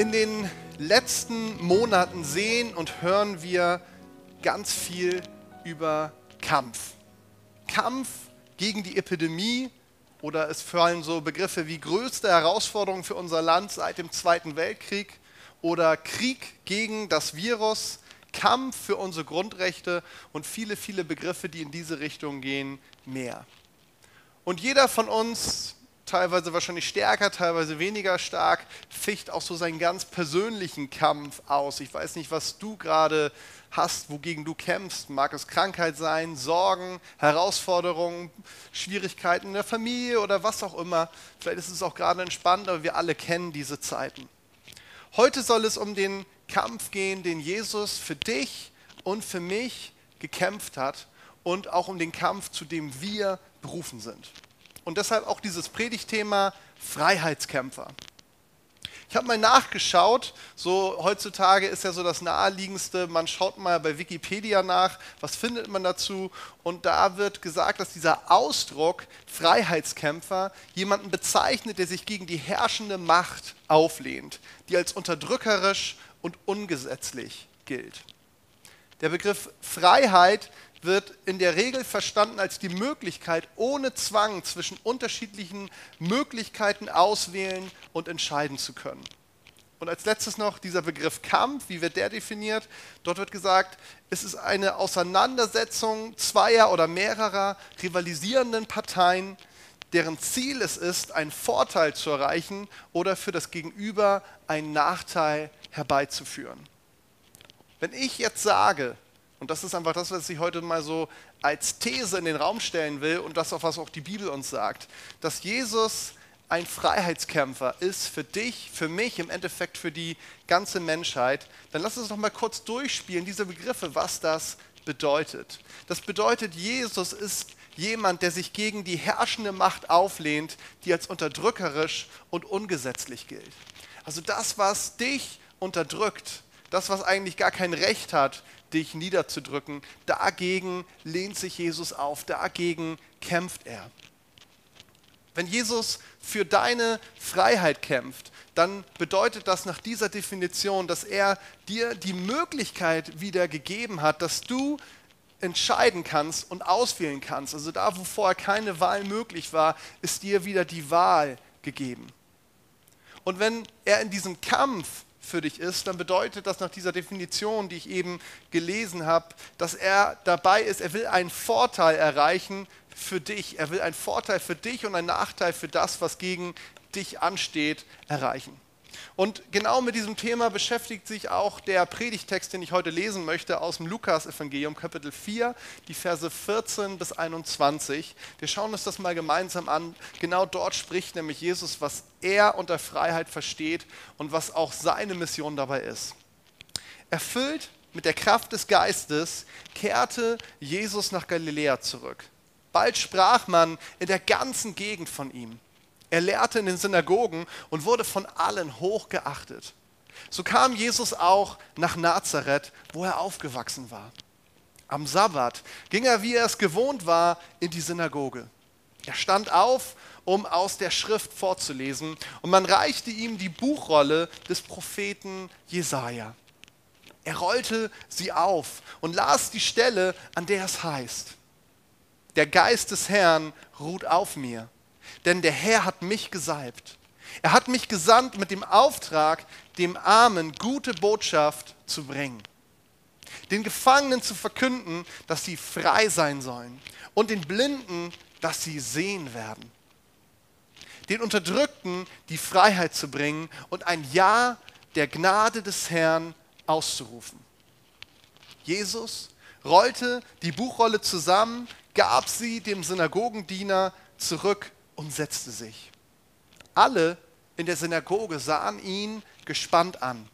In den letzten Monaten sehen und hören wir ganz viel über Kampf. Kampf gegen die Epidemie oder es fallen so Begriffe wie größte Herausforderung für unser Land seit dem Zweiten Weltkrieg oder Krieg gegen das Virus, Kampf für unsere Grundrechte und viele, viele Begriffe, die in diese Richtung gehen, mehr. Und jeder von uns teilweise wahrscheinlich stärker, teilweise weniger stark, ficht auch so seinen ganz persönlichen Kampf aus. Ich weiß nicht, was du gerade hast, wogegen du kämpfst. Mag es Krankheit sein, Sorgen, Herausforderungen, Schwierigkeiten in der Familie oder was auch immer. Vielleicht ist es auch gerade entspannt, aber wir alle kennen diese Zeiten. Heute soll es um den Kampf gehen, den Jesus für dich und für mich gekämpft hat und auch um den Kampf, zu dem wir berufen sind. Und deshalb auch dieses Predigtthema Freiheitskämpfer. Ich habe mal nachgeschaut, so heutzutage ist ja so das naheliegendste, man schaut mal bei Wikipedia nach, was findet man dazu und da wird gesagt, dass dieser Ausdruck Freiheitskämpfer jemanden bezeichnet, der sich gegen die herrschende Macht auflehnt, die als unterdrückerisch und ungesetzlich gilt. Der Begriff Freiheit wird in der Regel verstanden als die Möglichkeit, ohne Zwang zwischen unterschiedlichen Möglichkeiten auswählen und entscheiden zu können. Und als letztes noch dieser Begriff Kampf, wie wird der definiert? Dort wird gesagt, es ist eine Auseinandersetzung zweier oder mehrerer rivalisierenden Parteien, deren Ziel es ist, einen Vorteil zu erreichen oder für das Gegenüber einen Nachteil herbeizuführen. Wenn ich jetzt sage, und das ist einfach das, was ich heute mal so als These in den Raum stellen will und das, was auch die Bibel uns sagt, dass Jesus ein Freiheitskämpfer ist für dich, für mich, im Endeffekt für die ganze Menschheit, dann lass uns doch mal kurz durchspielen, diese Begriffe, was das bedeutet. Das bedeutet, Jesus ist jemand, der sich gegen die herrschende Macht auflehnt, die als unterdrückerisch und ungesetzlich gilt. Also das, was dich unterdrückt, das, was eigentlich gar kein Recht hat, dich niederzudrücken. Dagegen lehnt sich Jesus auf, dagegen kämpft er. Wenn Jesus für deine Freiheit kämpft, dann bedeutet das nach dieser Definition, dass er dir die Möglichkeit wieder gegeben hat, dass du entscheiden kannst und auswählen kannst. Also da, wo vorher keine Wahl möglich war, ist dir wieder die Wahl gegeben. Und wenn er in diesem Kampf für dich ist, dann bedeutet das nach dieser Definition, die ich eben gelesen habe, dass er dabei ist, er will einen Vorteil erreichen für dich. Er will einen Vorteil für dich und einen Nachteil für das, was gegen dich ansteht, erreichen. Und genau mit diesem Thema beschäftigt sich auch der Predigtext, den ich heute lesen möchte, aus dem Lukas-Evangelium, Kapitel 4, die Verse 14 bis 21. Wir schauen uns das mal gemeinsam an. Genau dort spricht nämlich Jesus, was er unter Freiheit versteht und was auch seine Mission dabei ist. Erfüllt mit der Kraft des Geistes kehrte Jesus nach Galiläa zurück. Bald sprach man in der ganzen Gegend von ihm. Er lehrte in den Synagogen und wurde von allen hoch geachtet. So kam Jesus auch nach Nazareth, wo er aufgewachsen war. Am Sabbat ging er, wie er es gewohnt war, in die Synagoge. Er stand auf, um aus der Schrift vorzulesen, und man reichte ihm die Buchrolle des Propheten Jesaja. Er rollte sie auf und las die Stelle, an der es heißt: Der Geist des Herrn ruht auf mir denn der Herr hat mich gesalbt. Er hat mich gesandt mit dem Auftrag, dem Armen gute Botschaft zu bringen, den Gefangenen zu verkünden, dass sie frei sein sollen und den Blinden, dass sie sehen werden, den Unterdrückten die Freiheit zu bringen und ein Ja der Gnade des Herrn auszurufen. Jesus rollte die Buchrolle zusammen, gab sie dem Synagogendiener zurück und setzte sich. Alle in der Synagoge sahen ihn gespannt an.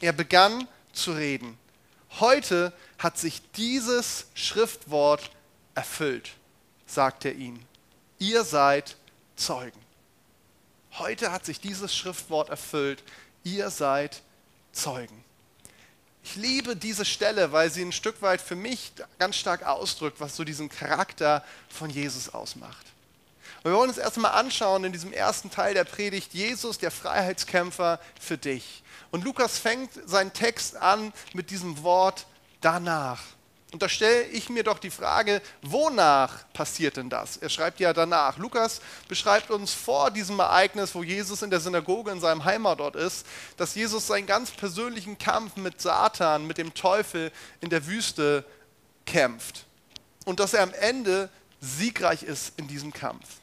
Er begann zu reden. Heute hat sich dieses Schriftwort erfüllt, sagt er ihnen. Ihr seid Zeugen. Heute hat sich dieses Schriftwort erfüllt. Ihr seid Zeugen. Ich liebe diese Stelle, weil sie ein Stück weit für mich ganz stark ausdrückt, was so diesen Charakter von Jesus ausmacht. Und wir wollen uns erstmal anschauen in diesem ersten Teil der Predigt, Jesus, der Freiheitskämpfer für dich. Und Lukas fängt seinen Text an mit diesem Wort danach. Und da stelle ich mir doch die Frage, wonach passiert denn das? Er schreibt ja danach. Lukas beschreibt uns vor diesem Ereignis, wo Jesus in der Synagoge in seinem Heimatort ist, dass Jesus seinen ganz persönlichen Kampf mit Satan, mit dem Teufel in der Wüste kämpft. Und dass er am Ende siegreich ist in diesem Kampf.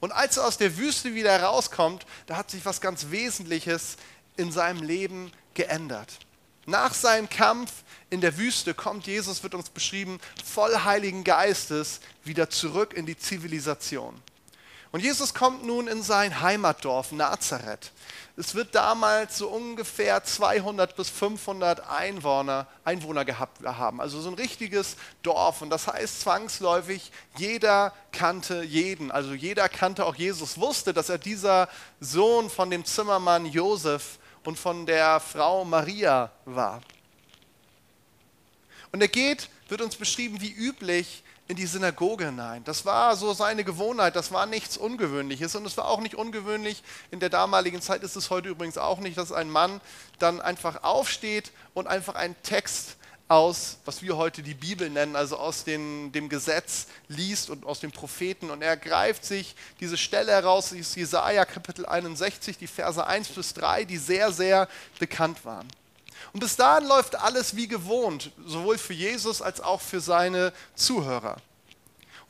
Und als er aus der Wüste wieder herauskommt, da hat sich was ganz Wesentliches in seinem Leben geändert. Nach seinem Kampf in der Wüste kommt Jesus, wird uns beschrieben, voll Heiligen Geistes wieder zurück in die Zivilisation. Und Jesus kommt nun in sein Heimatdorf Nazareth. Es wird damals so ungefähr 200 bis 500 Einwohner, Einwohner gehabt haben, also so ein richtiges Dorf. Und das heißt zwangsläufig, jeder kannte jeden. Also jeder kannte auch Jesus, wusste, dass er dieser Sohn von dem Zimmermann Josef und von der Frau Maria war. Und er geht, wird uns beschrieben, wie üblich in die Synagoge hinein. Das war so seine Gewohnheit, das war nichts Ungewöhnliches und es war auch nicht ungewöhnlich, in der damaligen Zeit ist es heute übrigens auch nicht, dass ein Mann dann einfach aufsteht und einfach einen Text aus, was wir heute die Bibel nennen, also aus den, dem Gesetz liest und aus den Propheten. Und er greift sich diese Stelle heraus, ist Jesaja Kapitel 61, die Verse 1 bis 3, die sehr, sehr bekannt waren. Und bis dahin läuft alles wie gewohnt, sowohl für Jesus als auch für seine Zuhörer.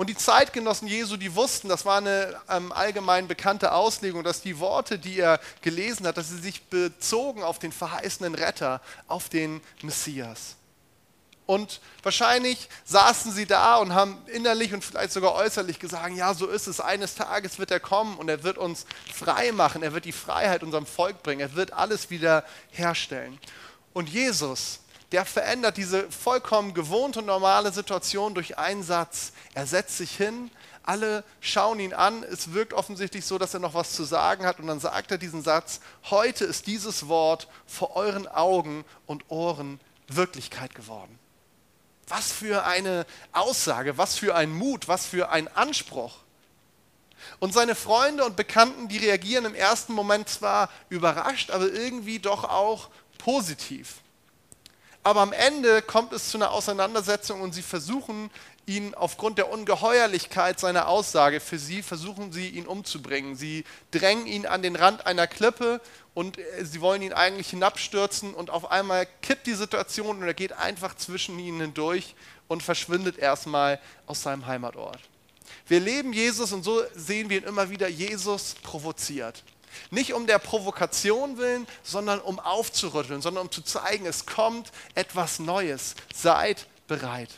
Und die Zeitgenossen Jesu, die wussten, das war eine ähm, allgemein bekannte Auslegung, dass die Worte, die er gelesen hat, dass sie sich bezogen auf den verheißenen Retter, auf den Messias. Und wahrscheinlich saßen sie da und haben innerlich und vielleicht sogar äußerlich gesagt, ja, so ist es, eines Tages wird er kommen und er wird uns frei machen, er wird die Freiheit unserem Volk bringen, er wird alles wieder herstellen. Und Jesus, der verändert diese vollkommen gewohnte und normale Situation durch einen Satz. Er setzt sich hin, alle schauen ihn an, es wirkt offensichtlich so, dass er noch was zu sagen hat und dann sagt er diesen Satz, heute ist dieses Wort vor euren Augen und Ohren Wirklichkeit geworden. Was für eine Aussage, was für ein Mut, was für ein Anspruch. Und seine Freunde und Bekannten, die reagieren im ersten Moment zwar überrascht, aber irgendwie doch auch positiv. Aber am Ende kommt es zu einer Auseinandersetzung und sie versuchen ihn aufgrund der Ungeheuerlichkeit seiner Aussage für sie, versuchen sie ihn umzubringen. Sie drängen ihn an den Rand einer Klippe und äh, sie wollen ihn eigentlich hinabstürzen und auf einmal kippt die Situation und er geht einfach zwischen ihnen hindurch und verschwindet erstmal aus seinem Heimatort. Wir leben Jesus und so sehen wir ihn immer wieder, Jesus provoziert. Nicht um der Provokation willen, sondern um aufzurütteln, sondern um zu zeigen, es kommt etwas Neues. Seid bereit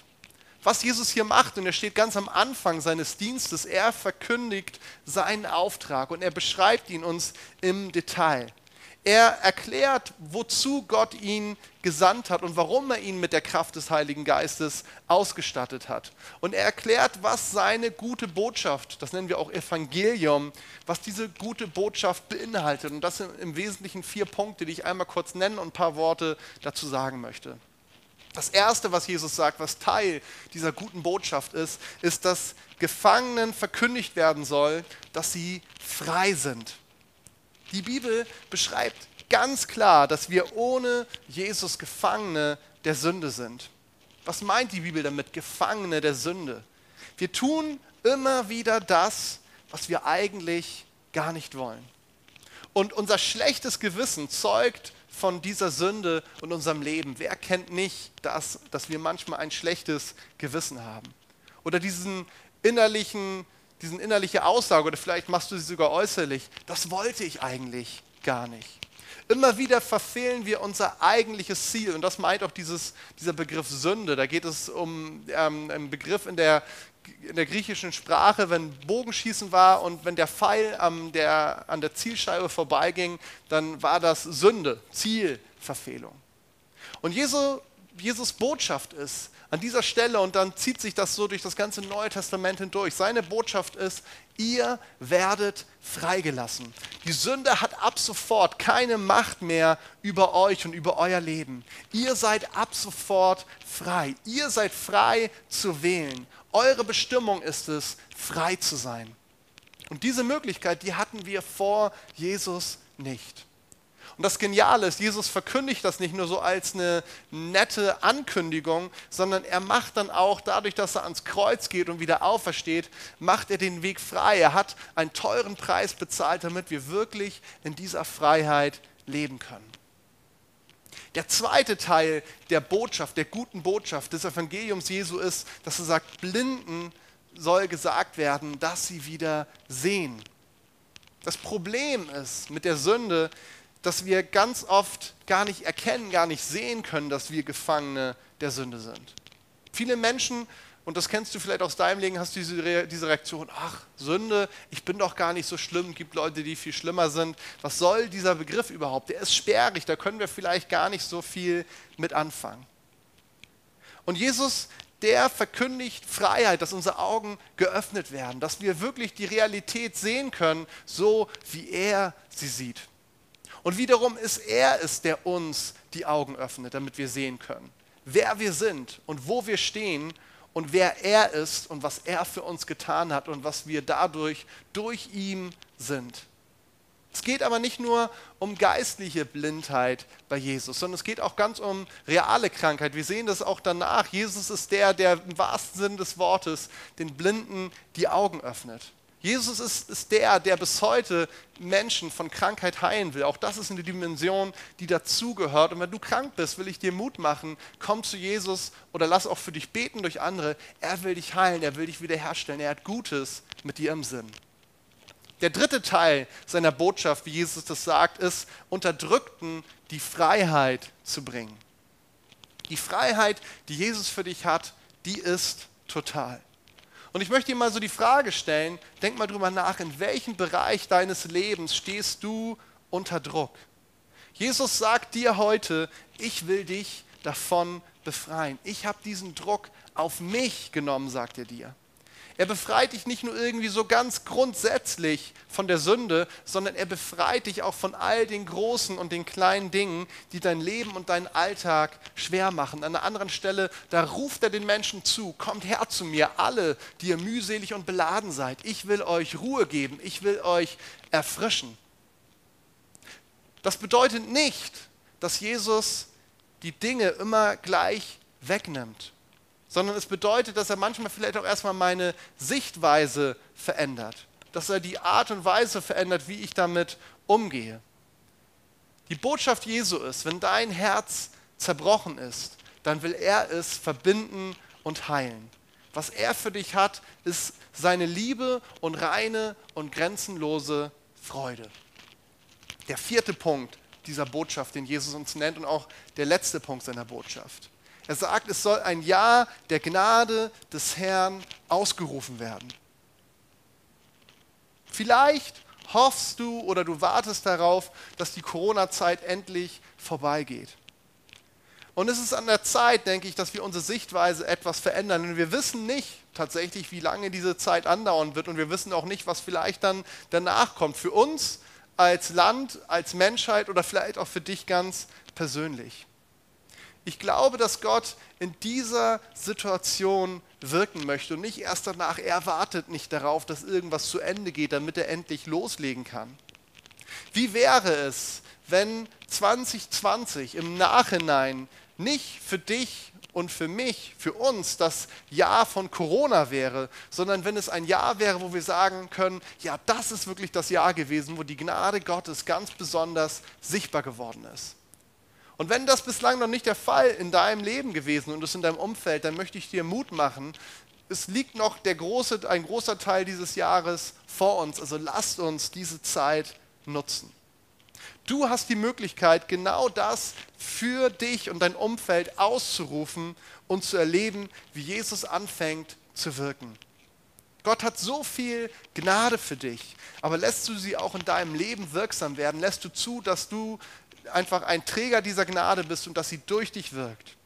was Jesus hier macht, und er steht ganz am Anfang seines Dienstes, er verkündigt seinen Auftrag und er beschreibt ihn uns im Detail. Er erklärt, wozu Gott ihn gesandt hat und warum er ihn mit der Kraft des Heiligen Geistes ausgestattet hat. Und er erklärt, was seine gute Botschaft, das nennen wir auch Evangelium, was diese gute Botschaft beinhaltet. Und das sind im Wesentlichen vier Punkte, die ich einmal kurz nennen und ein paar Worte dazu sagen möchte. Das Erste, was Jesus sagt, was Teil dieser guten Botschaft ist, ist, dass Gefangenen verkündigt werden soll, dass sie frei sind. Die Bibel beschreibt ganz klar, dass wir ohne Jesus Gefangene der Sünde sind. Was meint die Bibel damit, Gefangene der Sünde? Wir tun immer wieder das, was wir eigentlich gar nicht wollen. Und unser schlechtes Gewissen zeugt von dieser Sünde und unserem Leben? Wer kennt nicht das, dass wir manchmal ein schlechtes Gewissen haben? Oder diesen innerlichen, diesen innerliche Aussage, oder vielleicht machst du sie sogar äußerlich, das wollte ich eigentlich gar nicht. Immer wieder verfehlen wir unser eigentliches Ziel und das meint auch dieses, dieser Begriff Sünde. Da geht es um ähm, einen Begriff in der in der griechischen Sprache, wenn Bogenschießen war und wenn der Pfeil an der, an der Zielscheibe vorbeiging, dann war das Sünde, Zielverfehlung. Und Jesu, Jesus Botschaft ist an dieser Stelle, und dann zieht sich das so durch das ganze Neue Testament hindurch, seine Botschaft ist, ihr werdet freigelassen. Die Sünde hat ab sofort keine Macht mehr über euch und über euer Leben. Ihr seid ab sofort frei. Ihr seid frei zu wählen. Eure Bestimmung ist es, frei zu sein. Und diese Möglichkeit, die hatten wir vor Jesus nicht. Und das Geniale ist, Jesus verkündigt das nicht nur so als eine nette Ankündigung, sondern er macht dann auch dadurch, dass er ans Kreuz geht und wieder aufersteht, macht er den Weg frei. Er hat einen teuren Preis bezahlt, damit wir wirklich in dieser Freiheit leben können. Der zweite Teil der Botschaft, der guten Botschaft des Evangeliums Jesu ist, dass er sagt, Blinden soll gesagt werden, dass sie wieder sehen. Das Problem ist mit der Sünde, dass wir ganz oft gar nicht erkennen, gar nicht sehen können, dass wir Gefangene der Sünde sind. Viele Menschen, und das kennst du vielleicht aus deinem Leben, hast diese, diese Reaktion, ach, Sünde, ich bin doch gar nicht so schlimm, es gibt Leute, die viel schlimmer sind. Was soll dieser Begriff überhaupt? Der ist sperrig, da können wir vielleicht gar nicht so viel mit anfangen. Und Jesus, der verkündigt Freiheit, dass unsere Augen geöffnet werden, dass wir wirklich die Realität sehen können, so wie er sie sieht. Und wiederum ist er es, der uns die Augen öffnet, damit wir sehen können, wer wir sind und wo wir stehen und wer er ist und was er für uns getan hat und was wir dadurch durch ihn sind. Es geht aber nicht nur um geistliche Blindheit bei Jesus, sondern es geht auch ganz um reale Krankheit. Wir sehen das auch danach. Jesus ist der, der im wahrsten Sinne des Wortes den Blinden die Augen öffnet. Jesus ist, ist der, der bis heute Menschen von Krankheit heilen will. Auch das ist eine Dimension, die dazugehört. Und wenn du krank bist, will ich dir Mut machen, komm zu Jesus oder lass auch für dich beten durch andere. Er will dich heilen, er will dich wiederherstellen. Er hat Gutes mit dir im Sinn. Der dritte Teil seiner Botschaft, wie Jesus das sagt, ist, Unterdrückten die Freiheit zu bringen. Die Freiheit, die Jesus für dich hat, die ist total. Und ich möchte dir mal so die Frage stellen, denk mal drüber nach, in welchem Bereich deines Lebens stehst du unter Druck? Jesus sagt dir heute, ich will dich davon befreien. Ich habe diesen Druck auf mich genommen, sagt er dir. Er befreit dich nicht nur irgendwie so ganz grundsätzlich von der Sünde, sondern er befreit dich auch von all den großen und den kleinen Dingen, die dein Leben und deinen Alltag schwer machen. An einer anderen Stelle, da ruft er den Menschen zu, kommt her zu mir, alle, die ihr mühselig und beladen seid. Ich will euch Ruhe geben, ich will euch erfrischen. Das bedeutet nicht, dass Jesus die Dinge immer gleich wegnimmt sondern es bedeutet, dass er manchmal vielleicht auch erstmal meine Sichtweise verändert, dass er die Art und Weise verändert, wie ich damit umgehe. Die Botschaft Jesu ist, wenn dein Herz zerbrochen ist, dann will er es verbinden und heilen. Was er für dich hat, ist seine Liebe und reine und grenzenlose Freude. Der vierte Punkt dieser Botschaft, den Jesus uns nennt und auch der letzte Punkt seiner Botschaft. Er sagt, es soll ein Jahr der Gnade des Herrn ausgerufen werden. Vielleicht hoffst du oder du wartest darauf, dass die Corona-Zeit endlich vorbeigeht. Und es ist an der Zeit, denke ich, dass wir unsere Sichtweise etwas verändern. Und wir wissen nicht tatsächlich, wie lange diese Zeit andauern wird. Und wir wissen auch nicht, was vielleicht dann danach kommt. Für uns als Land, als Menschheit oder vielleicht auch für dich ganz persönlich. Ich glaube, dass Gott in dieser Situation wirken möchte und nicht erst danach. Er wartet nicht darauf, dass irgendwas zu Ende geht, damit er endlich loslegen kann. Wie wäre es, wenn 2020 im Nachhinein nicht für dich und für mich, für uns das Jahr von Corona wäre, sondern wenn es ein Jahr wäre, wo wir sagen können, ja, das ist wirklich das Jahr gewesen, wo die Gnade Gottes ganz besonders sichtbar geworden ist. Und wenn das bislang noch nicht der Fall in deinem Leben gewesen und ist in deinem Umfeld, dann möchte ich dir Mut machen. Es liegt noch der große, ein großer Teil dieses Jahres vor uns. Also lasst uns diese Zeit nutzen. Du hast die Möglichkeit, genau das für dich und dein Umfeld auszurufen und zu erleben, wie Jesus anfängt zu wirken. Gott hat so viel Gnade für dich, aber lässt du sie auch in deinem Leben wirksam werden? Lässt du zu, dass du einfach ein Träger dieser Gnade bist und dass sie durch dich wirkt.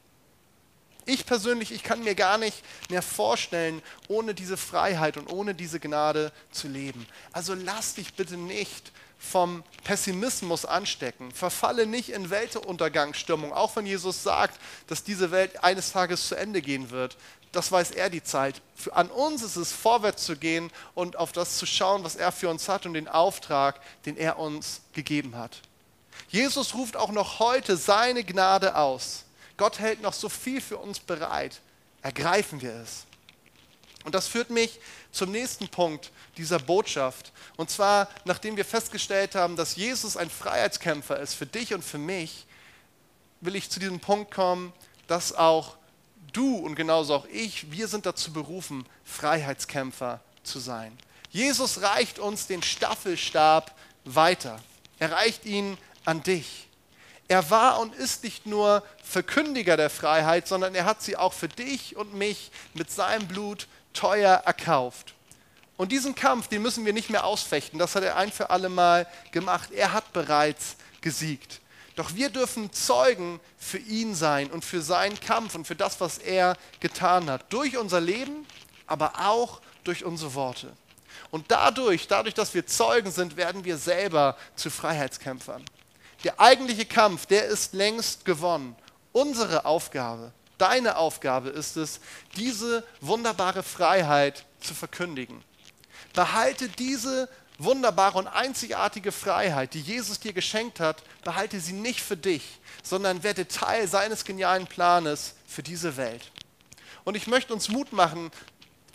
Ich persönlich, ich kann mir gar nicht mehr vorstellen, ohne diese Freiheit und ohne diese Gnade zu leben. Also lass dich bitte nicht vom Pessimismus anstecken. Verfalle nicht in Weltuntergangsstimmung, auch wenn Jesus sagt, dass diese Welt eines Tages zu Ende gehen wird. Das weiß er die Zeit. An uns ist es, vorwärts zu gehen und auf das zu schauen, was er für uns hat und den Auftrag, den er uns gegeben hat. Jesus ruft auch noch heute seine Gnade aus. Gott hält noch so viel für uns bereit. Ergreifen wir es. Und das führt mich zum nächsten Punkt dieser Botschaft. Und zwar, nachdem wir festgestellt haben, dass Jesus ein Freiheitskämpfer ist für dich und für mich, will ich zu diesem Punkt kommen, dass auch du und genauso auch ich, wir sind dazu berufen, Freiheitskämpfer zu sein. Jesus reicht uns den Staffelstab weiter. Er reicht ihn an dich. Er war und ist nicht nur Verkündiger der Freiheit, sondern er hat sie auch für dich und mich mit seinem Blut teuer erkauft. Und diesen Kampf, den müssen wir nicht mehr ausfechten. Das hat er ein für alle Mal gemacht. Er hat bereits gesiegt. Doch wir dürfen Zeugen für ihn sein und für seinen Kampf und für das, was er getan hat. Durch unser Leben, aber auch durch unsere Worte. Und dadurch, dadurch, dass wir Zeugen sind, werden wir selber zu Freiheitskämpfern. Der eigentliche Kampf, der ist längst gewonnen. Unsere Aufgabe, deine Aufgabe ist es, diese wunderbare Freiheit zu verkündigen. Behalte diese wunderbare und einzigartige Freiheit, die Jesus dir geschenkt hat, behalte sie nicht für dich, sondern werde Teil seines genialen Planes für diese Welt. Und ich möchte uns Mut machen,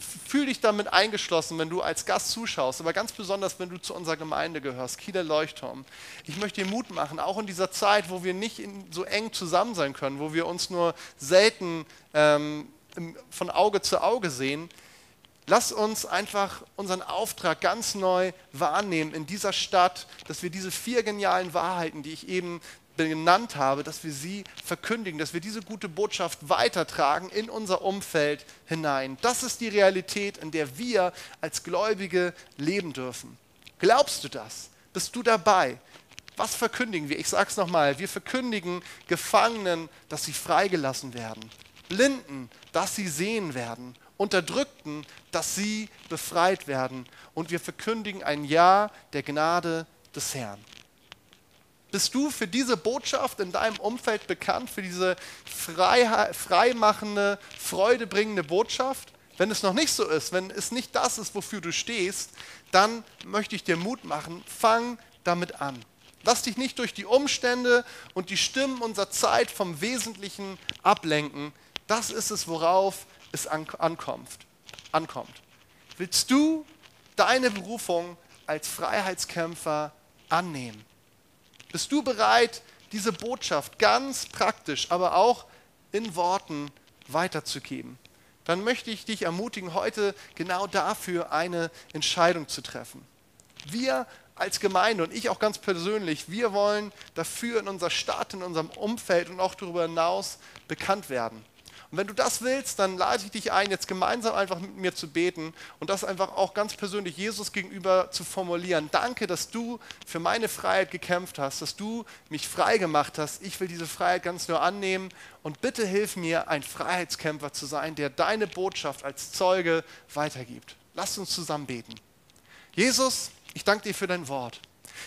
fühl dich damit eingeschlossen, wenn du als Gast zuschaust, aber ganz besonders, wenn du zu unserer Gemeinde gehörst, Kieler Leuchtturm. Ich möchte dir Mut machen, auch in dieser Zeit, wo wir nicht so eng zusammen sein können, wo wir uns nur selten ähm, von Auge zu Auge sehen, Lass uns einfach unseren Auftrag ganz neu wahrnehmen in dieser Stadt, dass wir diese vier genialen Wahrheiten, die ich eben benannt habe, dass wir sie verkündigen, dass wir diese gute Botschaft weitertragen in unser Umfeld hinein. Das ist die Realität, in der wir als Gläubige leben dürfen. Glaubst du das? Bist du dabei? Was verkündigen wir? Ich sage es nochmal. Wir verkündigen Gefangenen, dass sie freigelassen werden. Blinden, dass sie sehen werden. Unterdrückten, dass sie befreit werden. Und wir verkündigen ein Ja der Gnade des Herrn. Bist du für diese Botschaft in deinem Umfeld bekannt, für diese freimachende, freudebringende Botschaft? Wenn es noch nicht so ist, wenn es nicht das ist, wofür du stehst, dann möchte ich dir Mut machen, fang damit an. Lass dich nicht durch die Umstände und die Stimmen unserer Zeit vom Wesentlichen ablenken. Das ist es, worauf es ankommt. Willst du deine Berufung als Freiheitskämpfer annehmen? Bist du bereit, diese Botschaft ganz praktisch, aber auch in Worten weiterzugeben? Dann möchte ich dich ermutigen, heute genau dafür eine Entscheidung zu treffen. Wir als Gemeinde und ich auch ganz persönlich, wir wollen dafür in unserer Stadt, in unserem Umfeld und auch darüber hinaus bekannt werden. Und wenn du das willst, dann lade ich dich ein, jetzt gemeinsam einfach mit mir zu beten und das einfach auch ganz persönlich Jesus gegenüber zu formulieren. Danke, dass du für meine Freiheit gekämpft hast, dass du mich frei gemacht hast. Ich will diese Freiheit ganz nur annehmen und bitte hilf mir, ein Freiheitskämpfer zu sein, der deine Botschaft als Zeuge weitergibt. Lass uns zusammen beten. Jesus, ich danke dir für dein Wort.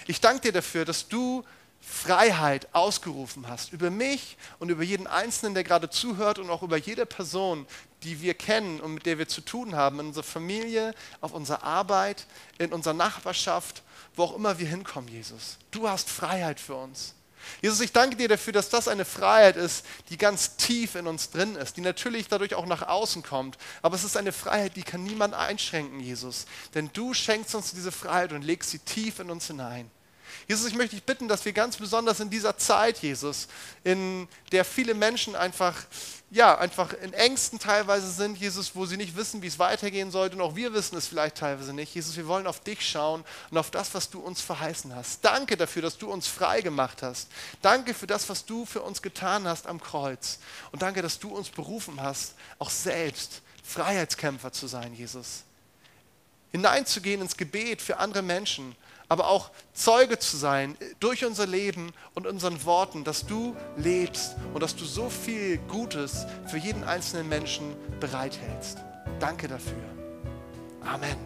Ich danke dir dafür, dass du Freiheit ausgerufen hast über mich und über jeden Einzelnen, der gerade zuhört und auch über jede Person, die wir kennen und mit der wir zu tun haben, in unserer Familie, auf unserer Arbeit, in unserer Nachbarschaft, wo auch immer wir hinkommen, Jesus. Du hast Freiheit für uns. Jesus, ich danke dir dafür, dass das eine Freiheit ist, die ganz tief in uns drin ist, die natürlich dadurch auch nach außen kommt. Aber es ist eine Freiheit, die kann niemand einschränken, Jesus. Denn du schenkst uns diese Freiheit und legst sie tief in uns hinein. Jesus, ich möchte dich bitten, dass wir ganz besonders in dieser Zeit, Jesus, in der viele Menschen einfach, ja, einfach in Ängsten teilweise sind, Jesus, wo sie nicht wissen, wie es weitergehen sollte und auch wir wissen es vielleicht teilweise nicht. Jesus, wir wollen auf dich schauen und auf das, was du uns verheißen hast. Danke dafür, dass du uns frei gemacht hast. Danke für das, was du für uns getan hast am Kreuz. Und danke, dass du uns berufen hast, auch selbst Freiheitskämpfer zu sein, Jesus. Hineinzugehen ins Gebet für andere Menschen aber auch Zeuge zu sein durch unser Leben und unseren Worten, dass du lebst und dass du so viel Gutes für jeden einzelnen Menschen bereithältst. Danke dafür. Amen.